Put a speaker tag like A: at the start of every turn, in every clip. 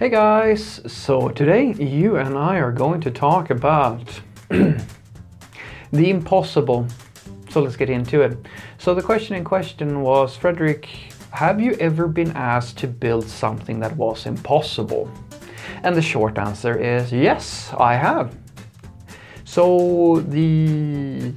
A: Hey guys, so today you and I are going to talk about the impossible. So let's get into it. So the question in question was Fredrik, have you ever been asked to build something that was impossible? And the short answer is yes, I have. So the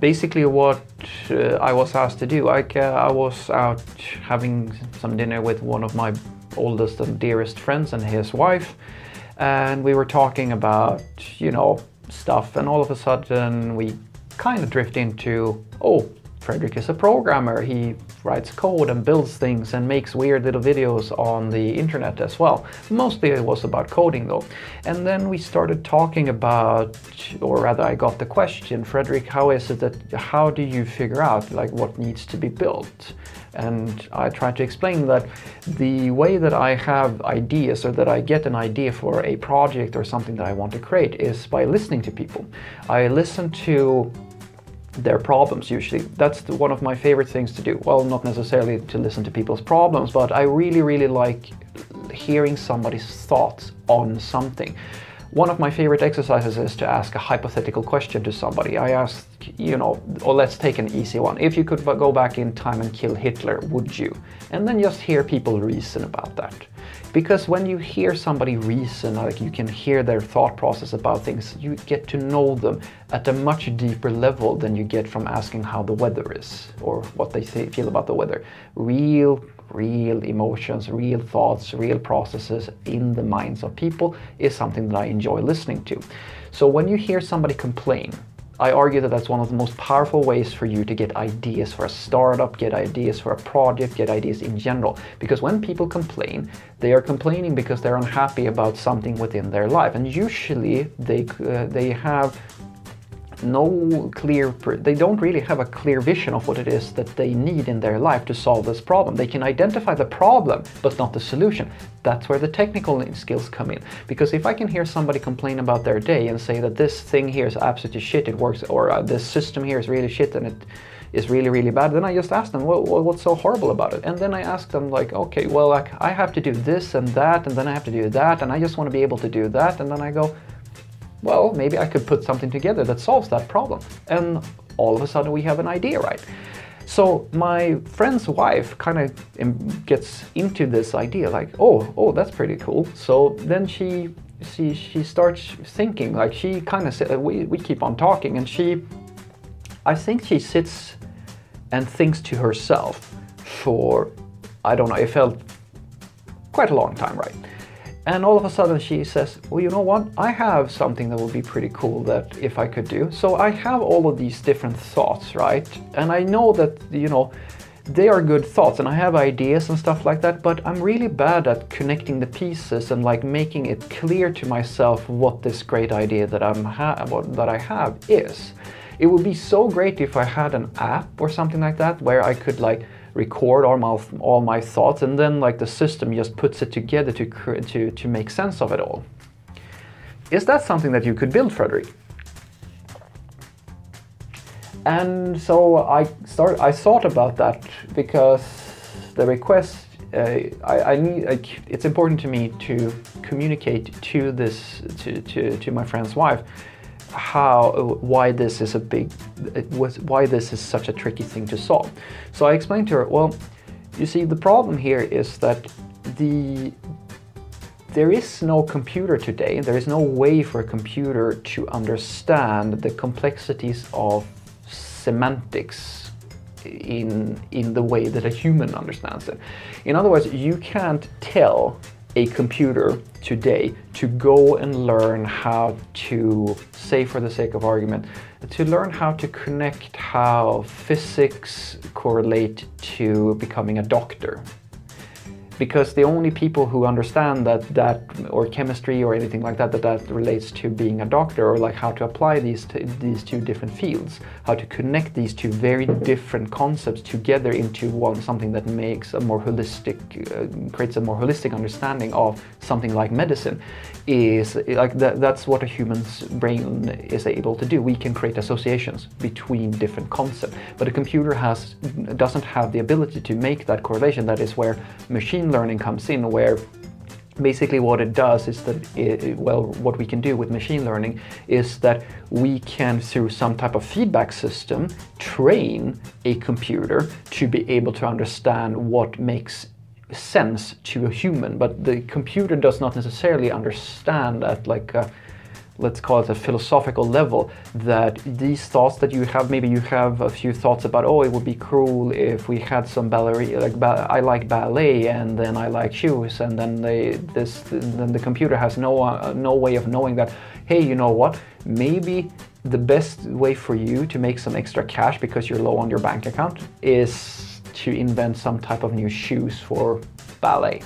A: basically what uh, I was asked to do, like uh, I was out having some dinner with one of my oldest and dearest friends and his wife. And we were talking about, you know, stuff. And all of a sudden we kind of drift into, oh, Fredrik is a programmer. He writes code and builds things and makes weird little videos on the internet as well. Mostly it was about coding though. And then we started talking about, or rather I got the question, Fredrik, how is it that, how do you figure out like what needs to be built? And I tried to explain that the way that I have ideas or that I get an idea for a project or something that I want to create is by listening to people. I listen to their problems usually. That's the, one of my favorite things to do. Well, not necessarily to listen to people's problems, but I really, really like hearing somebody's thoughts on something. One of my favorite exercises is to ask a hypothetical question to somebody. I ask, you know, or let's take an easy one. If you could go back in time and kill Hitler, would you? And then just hear people reason about that. Because when you hear somebody reason, like you can hear their thought process about things, you get to know them at a much deeper level than you get from asking how the weather is or what they feel about the weather. Real real emotions, real thoughts, real processes in the minds of people is something that I enjoy listening to. So when you hear somebody complain, I argue that that's one of the most powerful ways for you to get ideas for a startup, get ideas for a project, get ideas in general. Because when people complain, they are complaining because they're unhappy about something within their life. And usually they, uh, they have no clear, they don't really have a clear vision of what it is that they need in their life to solve this problem. They can identify the problem, but not the solution. That's where the technical skills come in. Because if I can hear somebody complain about their day and say that this thing here is absolutely shit, it works, or uh, this system here is really shit and it is really, really bad, then I just ask them, well, what's so horrible about it? And then I ask them like, okay, well, like I have to do this and that, and then I have to do that, and I just want to be able to do that, and then I go, well, maybe I could put something together that solves that problem. And all of a sudden we have an idea, right? So my friend's wife kind of gets into this idea like, oh, oh, that's pretty cool. So then she she she starts thinking like she kind of we we keep on talking and she I think she sits and thinks to herself for I don't know, it felt quite a long time, right? And all of a sudden she says, well, you know what? I have something that would be pretty cool that if I could do. So I have all of these different thoughts, right? And I know that, you know, they are good thoughts and I have ideas and stuff like that, but I'm really bad at connecting the pieces and like making it clear to myself what this great idea that I'm ha- that I have is. It would be so great if I had an app or something like that where I could like record all my all my thoughts, and then like the system just puts it together to to to make sense of it all. Is that something that you could build, Fredrik? And so I start. I thought about that because the request. Uh, I, I, need. Like, it's important to me to communicate to this to, to, to my friend's wife how why this is a big why this is such a tricky thing to solve. So I explained to her, well, you see the problem here is that the there is no computer today, there is no way for a computer to understand the complexities of semantics in in the way that a human understands it. In other words, you can't tell a computer today to go and learn how to, say for the sake of argument, to learn how to connect how physics correlate to becoming a doctor because the only people who understand that that or chemistry or anything like that that that relates to being a doctor or like how to apply these these two different fields how to connect these two very different concepts together into one something that makes a more holistic uh, creates a more holistic understanding of something like medicine is like that, that's what a human's brain is able to do. We can create associations between different concepts. But a computer has doesn't have the ability to make that correlation. That is where machine machine learning comes in where basically what it does is that it, well what we can do with machine learning is that we can through some type of feedback system train a computer to be able to understand what makes sense to a human. But the computer does not necessarily understand at like a, let's call it a philosophical level that these thoughts that you have maybe you have a few thoughts about oh it would be cruel if we had some ballet like ba- I like ballet and then I like shoes and then they this then the computer has no uh, no way of knowing that hey you know what? Maybe the best way for you to make some extra cash because you're low on your bank account is to invent some type of new shoes for ballet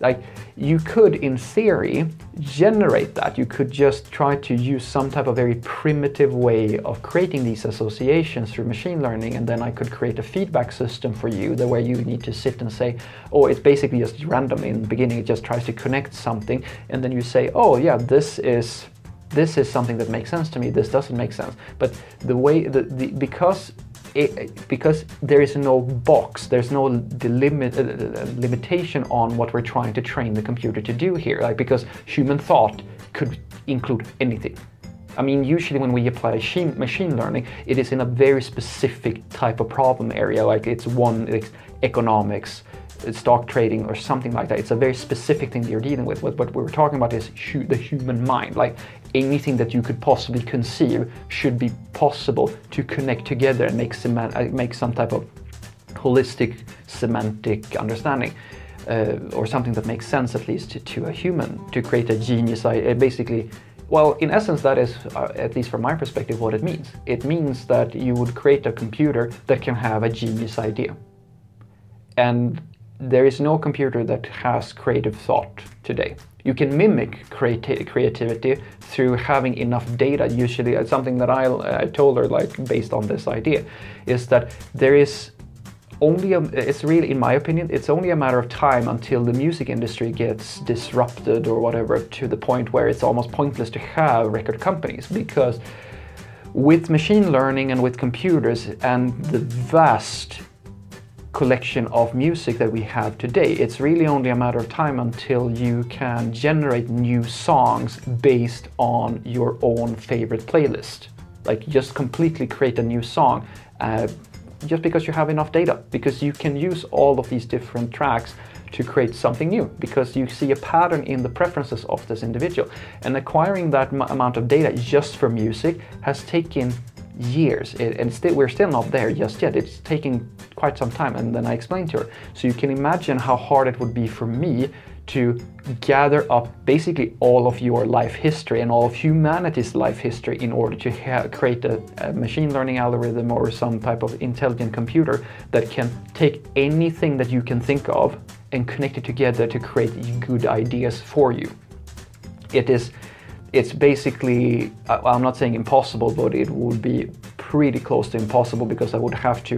A: like you could in theory generate that. You could just try to use some type of very primitive way of creating these associations through machine learning and then i could create a feedback system for you the way you need to sit and say oh it's basically just random. In the beginning it just tries to connect something and then you say oh yeah this is this is something that makes sense to me. This doesn't make sense. But the way the, the because because there is no box, there's no limit, uh, limitation on what we're trying to train the computer to do here. Like because human thought could include anything. I mean, usually when we apply machine learning, it is in a very specific type of problem area, like it's one like economics, stock trading or something like that. It's a very specific thing you're dealing with. What, what we're talking about is hu the human mind. Like anything that you could possibly conceive should be possible to connect together and make, uh, make some type of holistic semantic understanding. Uh, or something that makes sense at least to, to a human to create a genius uh, basically well in essence that is uh, at least from my perspective what it means it means that you would create a computer that can have a genius idea and there is no computer that has creative thought today. You can mimic creati creativity through having enough data. Usually, uh, something that I, I told her, like based on this idea, is that there is only a, it's really in my opinion it's only a matter of time until the music industry gets disrupted or whatever to the point where it's almost pointless to have record companies because with machine learning and with computers and the vast collection of music that we have today. It's really only a matter of time until you can generate new songs based on your own favorite playlist. Like just completely create a new song uh, just because you have enough data, because you can use all of these different tracks to create something new because you see a pattern in the preferences of this individual. And acquiring that amount of data just for music has taken years it, and we're still not there just yet it's taking quite some time and then i explained to her so you can imagine how hard it would be for me to gather up basically all of your life history and all of humanity's life history in order to create a, a, machine learning algorithm or some type of intelligent computer that can take anything that you can think of and connect it together to create good ideas for you. It is it's basically, I'm not saying impossible, but it would be pretty close to impossible because I would have to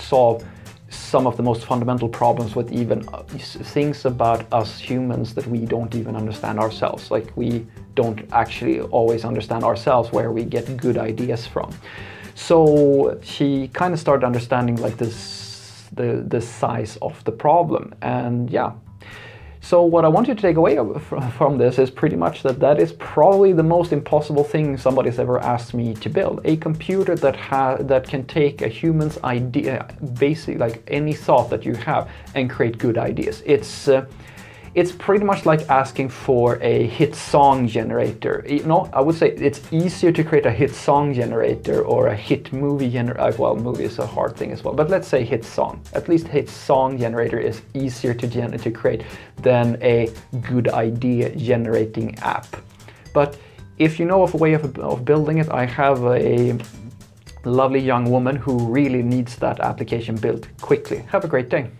A: solve some of the most fundamental problems with even uh, things about us humans that we don't even understand ourselves. Like we don't actually always understand ourselves where we get good ideas from. So she kind of started understanding like this, the, the size of the problem. And yeah, so what I want you to take away from this is pretty much that that is probably the most impossible thing somebody's ever asked me to build. A computer that ha- that can take a human's idea, basically like any thought that you have, and create good ideas. It's uh, it's pretty much like asking for a hit song generator. You know, I would say it's easier to create a hit song generator or a hit movie generator. Uh, well, movie is a hard thing as well, but let's say hit song. At least hit song generator is easier to, gen- to create than a good idea generating app. But if you know of a way of, of building it, I have a lovely young woman who really needs that application built quickly. Have a great day.